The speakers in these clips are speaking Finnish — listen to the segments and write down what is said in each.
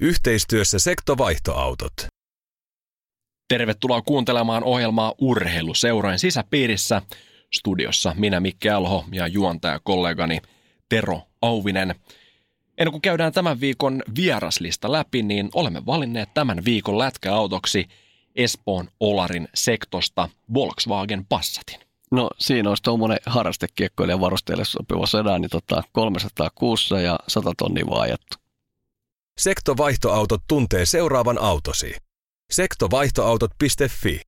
Yhteistyössä sektovaihtoautot. Tervetuloa kuuntelemaan ohjelmaa Urheiluseurojen sisäpiirissä. Studiossa minä Mikke Alho ja juontaja kollegani Tero Auvinen. Ennen kuin käydään tämän viikon vieraslista läpi, niin olemme valinneet tämän viikon lätkäautoksi Espoon Olarin sektosta Volkswagen Passatin. No siinä olisi tuommoinen harrastekiekkoilijan varusteille sopiva sedan, niin tota 306 ja 100 tonnia vaajattu. Sektovaihtoautot tuntee seuraavan autosi. Sektovaihtoautot.fi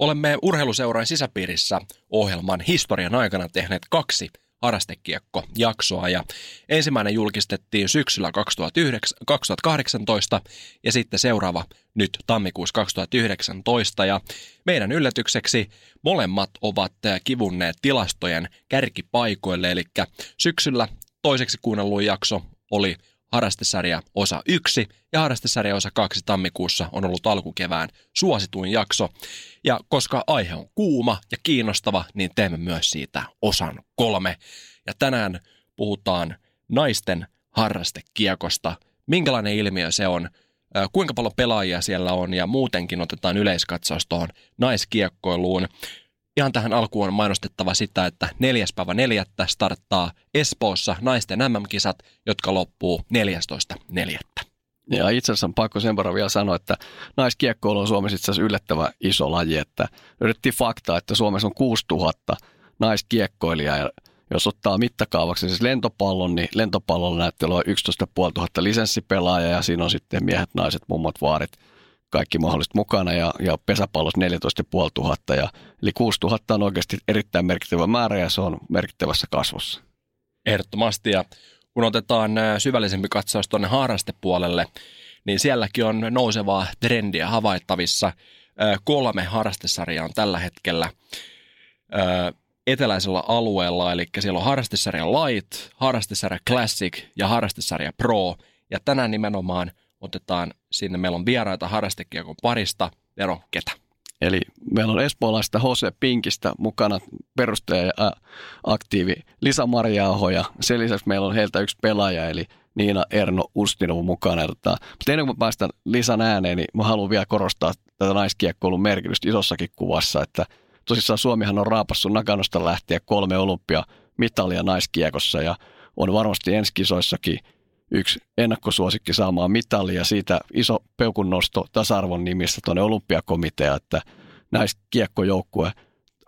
Olemme urheiluseuran sisäpiirissä ohjelman historian aikana tehneet kaksi harrastekiekko-jaksoa ja ensimmäinen julkistettiin syksyllä 2009, 2018 ja sitten seuraava nyt tammikuussa 2019 ja meidän yllätykseksi molemmat ovat kivunneet tilastojen kärkipaikoille eli syksyllä toiseksi kuunnelluin jakso oli Harrastesarja osa 1 ja Harrastesarja osa 2 tammikuussa on ollut alkukevään suosituin jakso. Ja koska aihe on kuuma ja kiinnostava, niin teemme myös siitä osan kolme. Ja tänään puhutaan naisten harrastekiekosta. Minkälainen ilmiö se on, kuinka paljon pelaajia siellä on ja muutenkin otetaan yleiskatsaus tuohon naiskiekkoiluun. Ihan tähän alkuun on mainostettava sitä, että neljäs päivä neljättä starttaa Espoossa naisten MM-kisat, jotka loppuu 14.4. Ja itse asiassa on pakko sen verran vielä sanoa, että naiskiekkoilu on Suomessa itse asiassa yllättävän iso laji, että löydettiin fakta, että Suomessa on 6000 naiskiekkoilijaa ja jos ottaa mittakaavaksi siis lentopallon, niin lentopallolla näyttää olevan 11 500 lisenssipelaajaa ja siinä on sitten miehet, naiset, mummot, vaarit – kaikki mahdolliset mukana ja, ja pesäpallossa 14 500. Ja, eli 6000 on oikeasti erittäin merkittävä määrä ja se on merkittävässä kasvussa. Ehdottomasti ja kun otetaan syvällisempi katsaus tuonne harrastepuolelle, niin sielläkin on nousevaa trendiä havaittavissa. Kolme harrastesarjaa on tällä hetkellä eteläisellä alueella, eli siellä on harrastesarja Light, harrastesarja Classic ja harrastesarja Pro. Ja tänään nimenomaan otetaan sinne, meillä on vieraita harrastekiekon parista, Vero, ketä? Eli meillä on espoolaista Jose Pinkistä mukana perustaja ja aktiivi Lisa Marjaaho ja sen lisäksi meillä on heiltä yksi pelaaja eli Niina Erno Ustinov mukana. Tota, mutta ennen kuin mä päästän Lisan ääneen, niin mä haluan vielä korostaa tätä naiskiekkoilun merkitystä isossakin kuvassa, että tosissaan Suomihan on raapassut Nakanosta lähtien kolme olympia mitalia naiskiekossa ja on varmasti ensi kisoissakin – yksi ennakkosuosikki saamaan mitalia ja siitä iso peukunnosto tasa-arvon nimissä tuonne olympiakomitea, että näistä kiekkojoukkue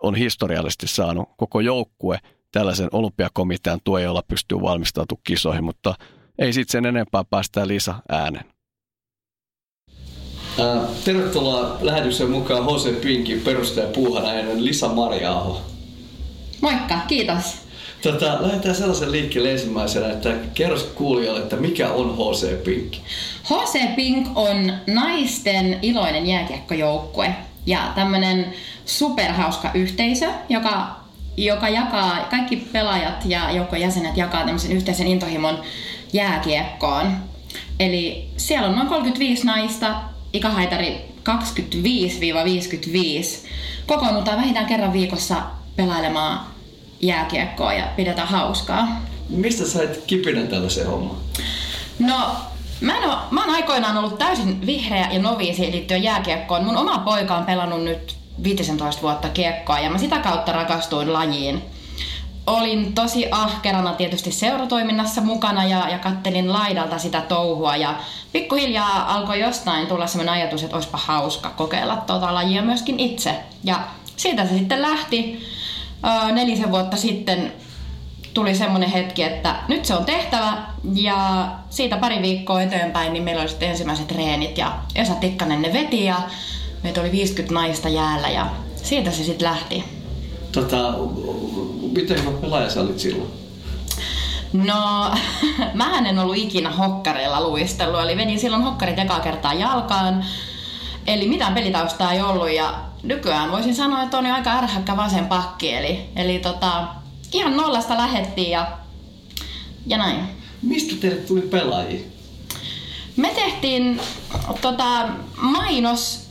on historiallisesti saanut koko joukkue tällaisen olympiakomitean tuen, jolla pystyy valmistautumaan kisoihin, mutta ei sitten sen enempää päästä Lisa äänen. tervetuloa lähetyksen mukaan Jose Pinkin perustaja puuhanainen Lisa Marjaaho. Moikka, kiitos. Tota, lähdetään sellaisen liikkeelle ensimmäisenä, että kerro kuulijoille, että mikä on HC Pink? HC Pink on naisten iloinen jääkiekkojoukkue ja tämmöinen superhauska yhteisö, joka, joka jakaa, kaikki pelaajat ja joukkojen jäsenet jakaa tämmöisen yhteisen intohimon jääkiekkoon. Eli siellä on noin 35 naista, ikähaitari 25-55. Kokoonnutaan vähintään kerran viikossa pelailemaan jääkiekkoa ja pidetään hauskaa. Mistä sait kipinän tällaiseen hommaan? No, mä, en ole, mä oon aikoinaan ollut täysin vihreä ja noviisi liittyen jääkiekkoon. Mun oma poika on pelannut nyt 15 vuotta kiekkoa ja mä sitä kautta rakastuin lajiin. Olin tosi ahkerana tietysti seuratoiminnassa mukana ja, ja kattelin laidalta sitä touhua ja pikkuhiljaa alkoi jostain tulla sellainen ajatus, että olisipa hauska kokeilla tota lajia myöskin itse. Ja siitä se sitten lähti nelisen vuotta sitten tuli semmoinen hetki, että nyt se on tehtävä ja siitä pari viikkoa eteenpäin niin meillä oli sitten ensimmäiset treenit ja Esa Tikkanen ne veti ja meitä oli 50 naista jäällä ja siitä se sitten lähti. Tota, miten hyvä pelaaja sä olit silloin? No, mä en ollut ikinä hokkareilla luistellut, eli vedin silloin hokkarit ekaa kertaa jalkaan. Eli mitään pelitaustaa ei ollut ja nykyään voisin sanoa, että on jo aika ärhäkkä vasen pakki. Eli, eli tota, ihan nollasta lähettiin ja, ja näin. Mistä teille tuli pelaajia? Me tehtiin tota, mainos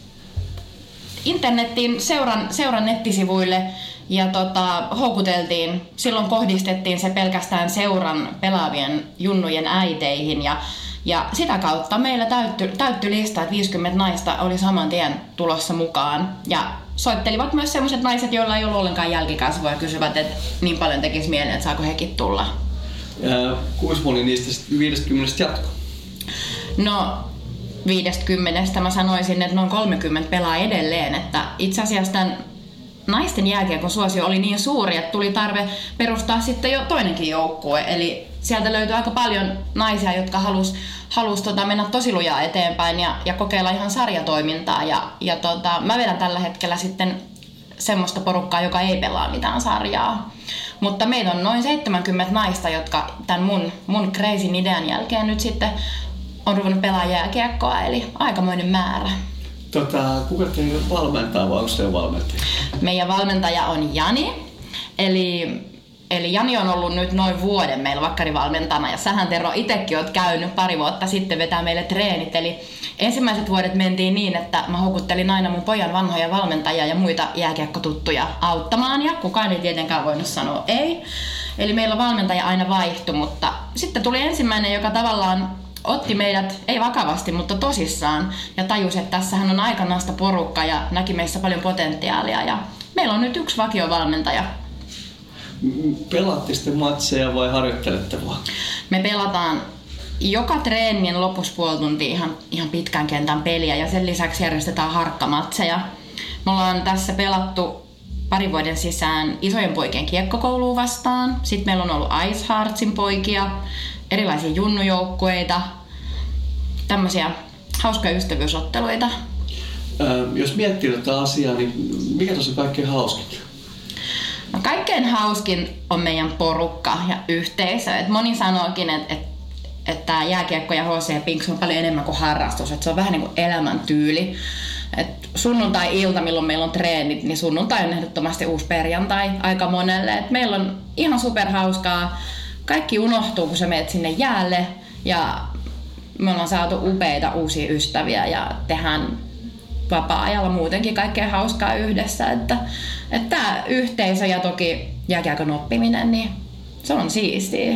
internetin seuran, seuran nettisivuille ja tota, houkuteltiin, silloin kohdistettiin se pelkästään seuran pelaavien junnujen äiteihin ja, ja sitä kautta meillä täytty, täytty lista, että 50 naista oli saman tien tulossa mukaan. Ja soittelivat myös sellaiset naiset, joilla ei ollut ollenkaan jälkikasvua ja kysyvät, että niin paljon tekisi mieleen, että saako hekin tulla. Ja kuinka moni niistä 50 jatko? No 50 mä sanoisin, että noin 30 pelaa edelleen. Että itse asiassa tämän naisten jääkiekon suosio oli niin suuri, että tuli tarve perustaa sitten jo toinenkin joukkue. Eli sieltä löytyi aika paljon naisia, jotka halus, halus tota, mennä tosi lujaa eteenpäin ja, ja kokeilla ihan sarjatoimintaa. Ja, ja tota, mä vedän tällä hetkellä sitten semmoista porukkaa, joka ei pelaa mitään sarjaa. Mutta meitä on noin 70 naista, jotka tämän mun, mun crazy idean jälkeen nyt sitten on ruvennut pelaa jääkiekkoa, eli aikamoinen määrä. Tota, kuka teidän valmentaa vai onko se valmentaja? Meidän valmentaja on Jani, eli Eli Jani on ollut nyt noin vuoden meillä vakkarivalmentana ja sähän Tero itsekin oot käynyt pari vuotta sitten vetää meille treenit. Eli ensimmäiset vuodet mentiin niin, että mä houkuttelin aina mun pojan vanhoja valmentajia ja muita jääkiekkotuttuja auttamaan ja kukaan ei tietenkään voinut sanoa ei. Eli meillä valmentaja aina vaihtui, mutta sitten tuli ensimmäinen, joka tavallaan otti meidät, ei vakavasti, mutta tosissaan ja tajusi, että tässähän on aikanasta porukka ja näki meissä paljon potentiaalia ja meillä on nyt yksi vakiovalmentaja. Pelaatte sitten matseja vai harjoittelette vaan? Me pelataan joka treenin lopussa puoli tuntia ihan, ihan pitkän kentän peliä ja sen lisäksi järjestetään harkkamatseja. Me ollaan tässä pelattu pari vuoden sisään isojen poikien kiekkokouluun vastaan. Sitten meillä on ollut Ice Heartsin poikia, erilaisia junnujoukkueita, tämmöisiä hauskoja ystävyysotteluita. Öö, jos miettii tätä asiaa, niin mikä tuossa on kaikkein hauskin? No kaikkein hauskin on meidän porukka ja yhteisö. Et moni sanookin, että et, että jääkiekko ja HC Pinks on paljon enemmän kuin harrastus. Et se on vähän niin kuin elämäntyyli. Et sunnuntai-ilta, milloin meillä on treenit, niin sunnuntai on ehdottomasti uusi perjantai aika monelle. Et meillä on ihan superhauskaa kaikki unohtuu, kun sä menet sinne jäälle ja me ollaan saatu upeita uusia ystäviä ja tehdään vapaa-ajalla muutenkin kaikkea hauskaa yhdessä. Että, että tämä yhteisö ja toki jääkiekon oppiminen, niin se on siistiä.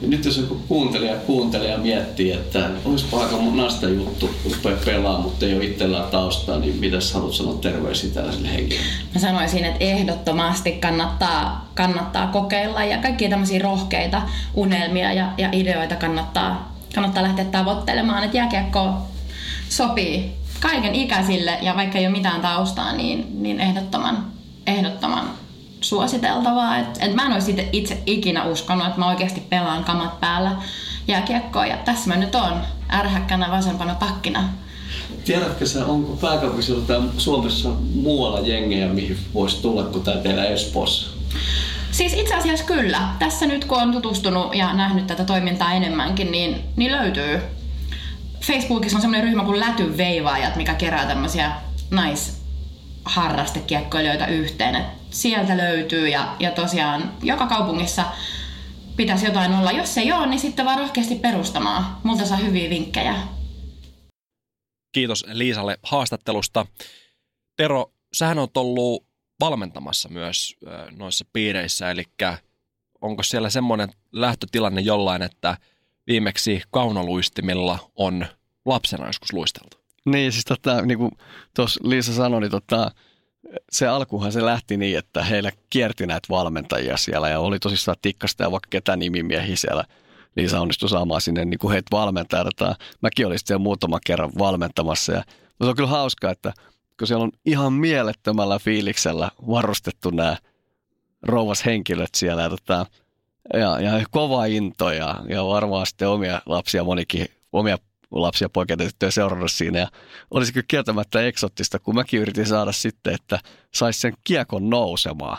Nyt jos joku kuuntelija kuuntelija miettii, että olisi aika nasta juttu rupea pelaa, mutta ei ole itsellään taustaa, niin mitä haluat sanoa terveisiä tällaisille henkilöille? Mä sanoisin, että ehdottomasti kannattaa, kannattaa kokeilla ja kaikkia tämmöisiä rohkeita unelmia ja, ja ideoita kannattaa, kannattaa lähteä tavoittelemaan. Että jääkiekko sopii kaiken ikäisille ja vaikka ei ole mitään taustaa, niin, niin ehdottoman, ehdottoman suositeltavaa. Et, et mä en olisi itse, itse ikinä uskonut, että mä oikeasti pelaan kamat päällä jääkiekkoa. Ja tässä mä nyt on ärhäkkänä vasempana pakkina. Tiedätkö sä, onko pääkaupunkiseudulla tai Suomessa muualla jengejä, mihin voisi tulla kuin tämä teillä Espoossa? Siis itse asiassa kyllä. Tässä nyt kun on tutustunut ja nähnyt tätä toimintaa enemmänkin, niin, niin löytyy. Facebookissa on semmoinen ryhmä kuin Läty Veivaajat, mikä kerää tämmöisiä naisharrastekiekkoilijoita yhteen. Et sieltä löytyy ja, ja tosiaan joka kaupungissa pitäisi jotain olla. Jos ei ole, niin sitten vaan rohkeasti perustamaan. Multa saa hyviä vinkkejä. Kiitos Liisalle haastattelusta. Tero, sähän on ollut valmentamassa myös noissa piireissä, eli onko siellä semmoinen lähtötilanne jollain, että viimeksi kaunoluistimilla on lapsena joskus luisteltu? Niin, siis tota, niin kuin tuossa Liisa sanoi, niin tota, se alkuhan se lähti niin, että heillä kierti näitä valmentajia siellä ja oli tosissaan tikkasta ja vaikka ketä nimimiehiä siellä. Liisa onnistui saamaan sinne niin kuin heitä valmentajat. Mäkin olin siellä muutaman kerran valmentamassa ja se on kyllä hauskaa, että kun siellä on ihan mielettömällä fiiliksellä varustettu nämä rouvas henkilöt siellä ja, tota, ja, ja kova into ja, ja varmaan sitten omia lapsia monikin, omia lapsia poikia tyttöjä seurannut siinä ja olisi kyllä kieltämättä eksottista, kun mäkin yritin saada sitten, että saisi sen kiekon nousemaan.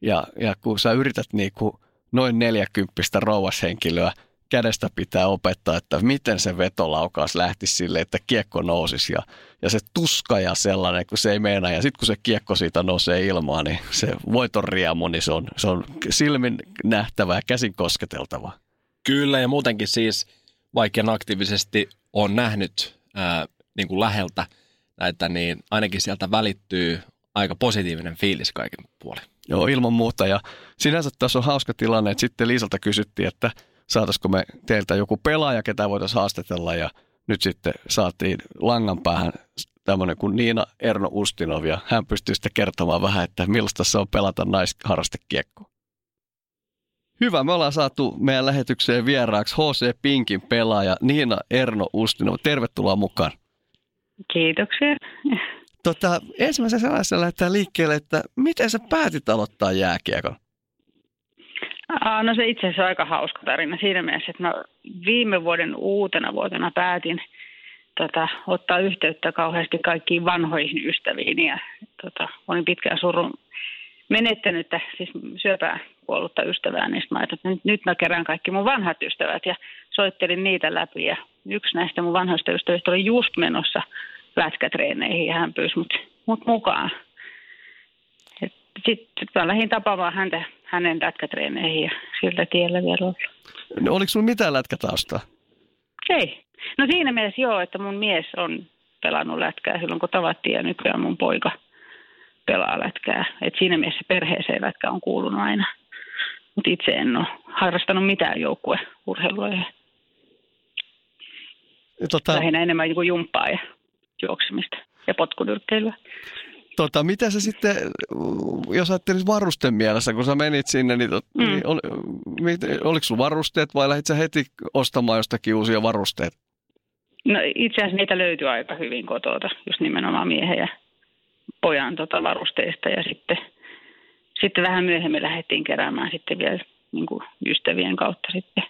Ja, ja kun sä yrität niinku noin 40 rouvashenkilöä kädestä pitää opettaa, että miten se vetolaukaus lähti sille, että kiekko nousisi ja, ja se tuska ja sellainen, kun se ei meinaa. Ja sitten kun se kiekko siitä nousee ilmaan, niin se voiton riemu, niin se on, se on silmin nähtävä ja käsin kosketeltava. Kyllä ja muutenkin siis, vaikka aktiivisesti on nähnyt ää, niin kuin läheltä näitä, niin ainakin sieltä välittyy aika positiivinen fiilis kaiken puolin. Joo, ilman muuta. Ja sinänsä tässä on hauska tilanne, että sitten Liisalta kysyttiin, että saataisiko me teiltä joku pelaaja, ketä voitaisiin haastatella. Ja nyt sitten saatiin langan päähän tämmöinen kuin Niina Erno Ustinov. Ja hän pystyy sitten kertomaan vähän, että millaista se on pelata naisharrastekiekkoa. Hyvä, me ollaan saatu meidän lähetykseen vieraaksi HC Pinkin pelaaja Niina Erno Ustinov. Tervetuloa mukaan. Kiitoksia. Tota, ensimmäisen sellaisen lähdetään liikkeelle, että miten sä päätit aloittaa jääkiekon? No se itse asiassa on aika hauska tarina siinä mielessä, että mä viime vuoden uutena vuotena päätin tota, ottaa yhteyttä kauheasti kaikkiin vanhoihin ystäviin ja tota, olin pitkään surun menettänyttä, siis syöpää kuollutta ystävää, niin mä että nyt, nyt mä kerään kaikki mun vanhat ystävät ja soittelin niitä läpi ja yksi näistä mun vanhoista ystävistä oli just menossa lätkätreeneihin ja hän pyysi mut, mut mukaan. Sitten mä lähdin tapaamaan häntä hänen lätkätreeneihin ja siltä tiellä vielä ollut. No, oliko sulla mitään lätkätaustaa? Ei. No siinä mielessä joo, että mun mies on pelannut lätkää silloin kun tavattiin ja nykyään mun poika pelaa lätkää. Et siinä mielessä perheeseen lätkä on kuulunut aina. Mutta itse en ole harrastanut mitään joukkueurheilua. Tota... Lähinnä enemmän kuin jumppaa ja juoksemista ja potkunyrkkeilyä. Tota, mitä sä sitten, jos ajattelit varusten mielessä, kun sä menit sinne, niin, tot, mm. niin ol, mit, oliko sulla varusteet vai lähdit sä heti ostamaan jostakin uusia varusteita? No itse asiassa niitä löytyy aika hyvin kotota, just nimenomaan miehen ja pojan tota, varusteista ja sitten, sitten vähän myöhemmin lähdettiin keräämään sitten vielä niin kuin ystävien kautta sitten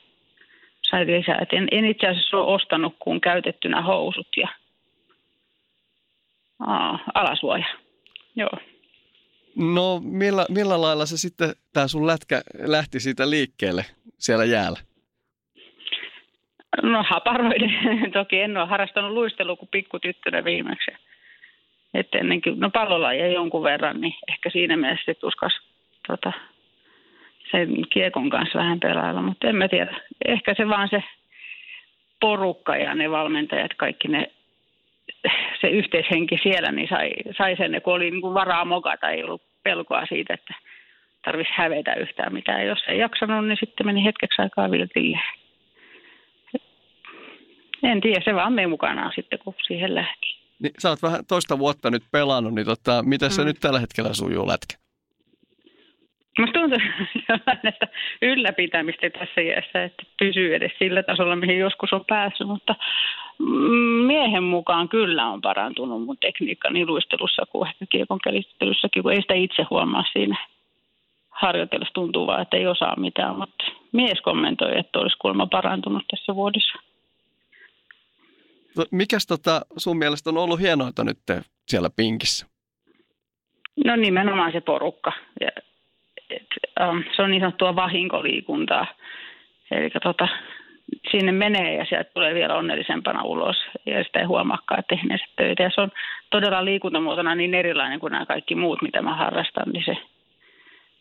sai lisää. Et en, en itse asiassa ole ostanut kuin käytettynä housut ja aa, alasuoja. Joo. No millä, millä lailla se sitten, tämä sun lätkä lähti siitä liikkeelle siellä jäällä? No haparoiden. Toki en ole harrastanut luistelua kuin pikkutyttönä viimeksi. Että ennenkin, no pallolajia jonkun verran, niin ehkä siinä mielessä sitten uskas tota, sen kiekon kanssa vähän pelailla, mutta en mä tiedä. Ehkä se vaan se porukka ja ne valmentajat, kaikki ne se yhteishenki siellä, niin sai, sai sen, kun oli niin kuin varaa mokata, ei ollut pelkoa siitä, että tarvitsisi hävetä yhtään mitään. Jos ei jaksanut, niin sitten meni hetkeksi aikaa viltille. En tiedä, se vaan meni mukanaan sitten, kun siihen lähti. Niin, sä oot vähän toista vuotta nyt pelannut, niin tota, miten se mm. nyt tällä hetkellä sujuu lätkä? Musta tuntuu että ylläpitämistä tässä iässä, että pysyy edes sillä tasolla, mihin joskus on päässyt, mutta miehen mukaan kyllä on parantunut mun tekniikka niin luistelussa kuin ehkä kiekon käsittelyssäkin, kun ei sitä itse huomaa siinä harjoitellessa tuntuu vaan, että ei osaa mitään, mutta mies kommentoi, että olisi kuulemma parantunut tässä vuodessa. No, mikäs tota sun mielestä on ollut hienointa nyt siellä pinkissä? No nimenomaan se porukka. Ja, et, um, se on niin sanottua vahinkoliikuntaa. Eli tota, sinne menee ja sieltä tulee vielä onnellisempana ulos ja sitä ei huomaakaan tehneensä töitä. Ja se on todella liikuntamuotona niin erilainen kuin nämä kaikki muut, mitä mä harrastan, niin se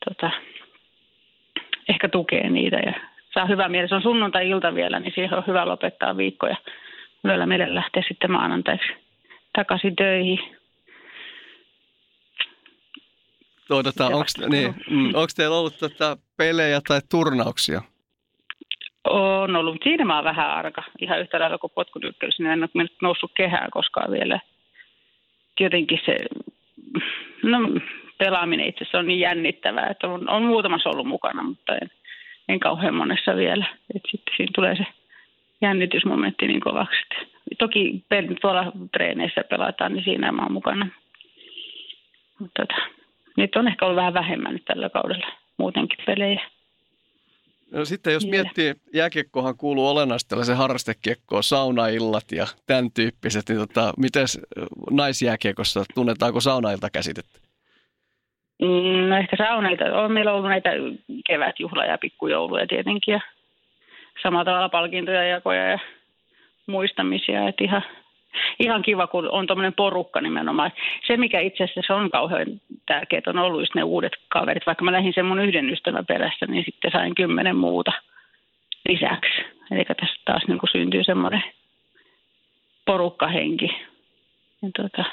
tota, ehkä tukee niitä ja saa hyvä mieli. Se on sunnuntai-ilta vielä, niin siihen on hyvä lopettaa viikko ja yöllä meille lähtee sitten maanantaiksi takaisin töihin. Tuota, onko niin, mm, teillä ollut tota pelejä tai turnauksia? On ollut, mutta siinä mä oon vähän arka. Ihan yhtä lailla kuin potkunykkelys, niin en ole noussut kehään koskaan vielä. Jotenkin se, no pelaaminen itse asiassa on niin jännittävää, että on, on muutamassa ollut mukana, mutta en, en kauhean monessa vielä. Et sitten siinä tulee se jännitysmomentti niin kovaksi. Toki tuolla treeneissä pelataan, niin siinä mä oon mukana. Mutta tota, nyt on ehkä ollut vähän vähemmän nyt tällä kaudella muutenkin pelejä. No sitten jos miettii, jääkiekkohan kuuluu olennaisesti tällaisen harrastekiekkoon, saunaillat ja tämän tyyppiset, niin tota, miten naisjääkiekossa tunnetaanko saunailta käsitettä? Mm, No ehkä sauneita. On meillä ollut näitä kevätjuhla- ja pikkujouluja tietenkin. Ja samalla tavalla palkintoja, jakoja ja muistamisia. Että ihan, ihan kiva, kun on tuommoinen porukka nimenomaan. Se, mikä itse asiassa on kauhean tärkeää, on ollut just ne uudet kaverit. Vaikka mä lähdin sen mun yhden ystävän perässä, niin sitten sain kymmenen muuta lisäksi. Eli tässä taas niin kuin syntyy semmoinen porukkahenki. Ja tuota,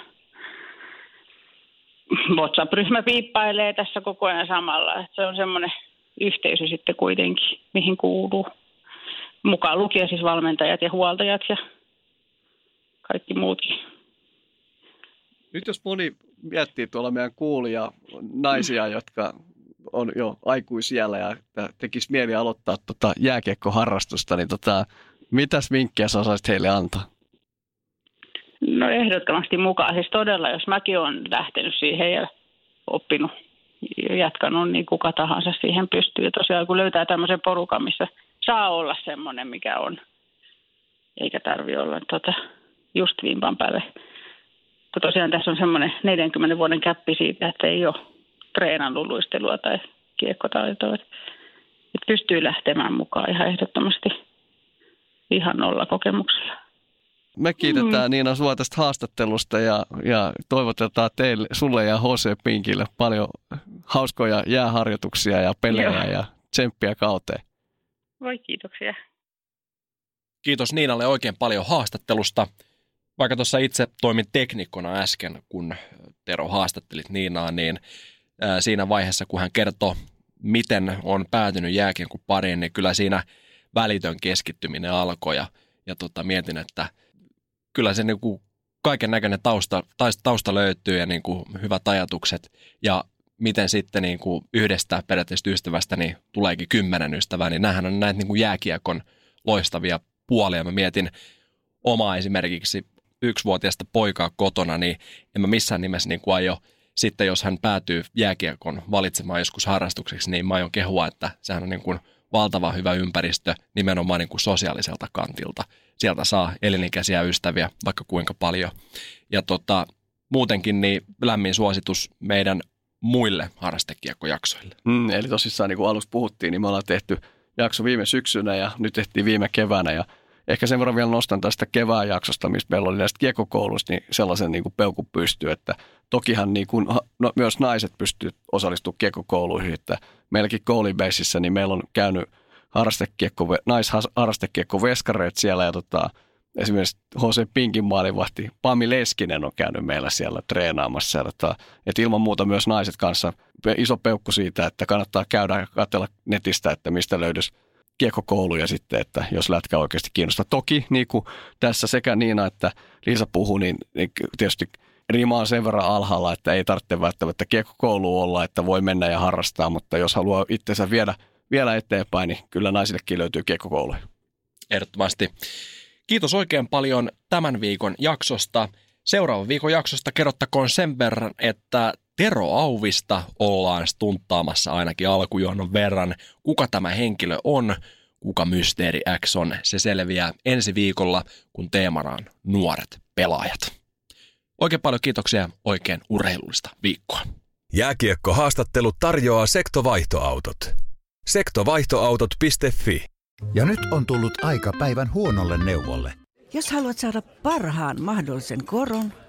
WhatsApp-ryhmä piippailee tässä koko ajan samalla. Että se on semmoinen yhteisö sitten kuitenkin, mihin kuuluu. Mukaan lukien siis valmentajat ja huoltajat ja kaikki muutkin. Nyt jos moni miettii tuolla meidän kuulia naisia, jotka on jo aikuisiellä ja tekisi mieli aloittaa tota jääkiekkoharrastusta, niin tota, mitäs vinkkejä sä osaisit heille antaa? No ehdottomasti mukaan. Siis todella, jos mäkin olen lähtenyt siihen ja oppinut ja jatkanut, niin kuka tahansa siihen pystyy. Ja tosiaan kun löytää tämmöisen porukan, missä saa olla semmoinen, mikä on, eikä tarvi olla tota, just vimpan päälle. Kun tosiaan tässä on semmoinen 40 vuoden käppi siitä, että ei ole treenannut luistelua tai kiekkotaitoa. Että pystyy lähtemään mukaan ihan ehdottomasti ihan nolla kokemuksella. Me kiitetään mm. Niina sua tästä haastattelusta ja, ja toivotetaan teille, sulle ja HC Pinkille paljon hauskoja jääharjoituksia ja pelejä Joo. ja tsemppiä kauteen. Voi kiitoksia. Kiitos Niinalle oikein paljon haastattelusta. Vaikka tuossa itse toimin teknikkona äsken, kun Tero haastattelit Niinaa, niin siinä vaiheessa, kun hän kertoi, miten on päätynyt jääkiekon pariin, niin kyllä siinä välitön keskittyminen alkoi ja, ja tota, mietin, että kyllä se niin kaiken näköinen tausta, tausta löytyy ja niin kuin hyvät ajatukset ja miten sitten niin kuin yhdestä periaatteessa ystävästä niin tuleekin kymmenen ystävää, niin nämähän on näitä niin kuin jääkiekon loistavia puolia. Mä mietin omaa esimerkiksi yksivuotiaista poikaa kotona, niin en mä missään nimessä niin aio sitten, jos hän päätyy jääkiekon valitsemaan joskus harrastukseksi, niin mä aion kehua, että sehän on niin kuin valtava hyvä ympäristö nimenomaan niin kuin sosiaaliselta kantilta. Sieltä saa elinikäisiä ystäviä vaikka kuinka paljon. Ja tota, muutenkin niin lämmin suositus meidän muille harrastekiekkojaksoille. Mm, eli tosissaan niin kuin alussa puhuttiin, niin me ollaan tehty jakso viime syksynä ja nyt tehtiin viime keväänä ja ehkä sen verran vielä nostan tästä kevään jaksosta, missä meillä oli näistä kiekkokouluista, niin sellaisen niin kuin peukku pystyy, että tokihan niin kuin, no, myös naiset pystyvät osallistumaan kiekkokouluihin, että meilläkin koulibeississä, niin meillä on käynyt harrastekiekko, naisharrastekiekko veskareet siellä ja tota, esimerkiksi H.C. Pinkin maalivahti Pami Leskinen on käynyt meillä siellä treenaamassa. Ja tota, että ilman muuta myös naiset kanssa iso peukku siitä, että kannattaa käydä ja katsella netistä, että mistä löydys kiekkokouluja sitten, että jos lätkä oikeasti kiinnostaa. Toki niin kuin tässä sekä Niina että Liisa puhuu, niin, niin tietysti rima on sen verran alhaalla, että ei tarvitse välttämättä kiekkokoulu olla, että voi mennä ja harrastaa, mutta jos haluaa itsensä viedä vielä eteenpäin, niin kyllä naisillekin löytyy kiekkokouluja. Ehdottomasti. Kiitos oikein paljon tämän viikon jaksosta. Seuraavan viikon jaksosta kerrottakoon sen verran, että Tero Auvista ollaan stunttaamassa ainakin alkujohnon verran. Kuka tämä henkilö on, kuka Mysteeri X on, se selviää ensi viikolla, kun teemana on nuoret pelaajat. Oikein paljon kiitoksia oikein urheilullista viikkoa. Jääkiekko-haastattelu tarjoaa sektovaihtoautot. Sektovaihtoautot.fi Ja nyt on tullut aika päivän huonolle neuvolle. Jos haluat saada parhaan mahdollisen koron,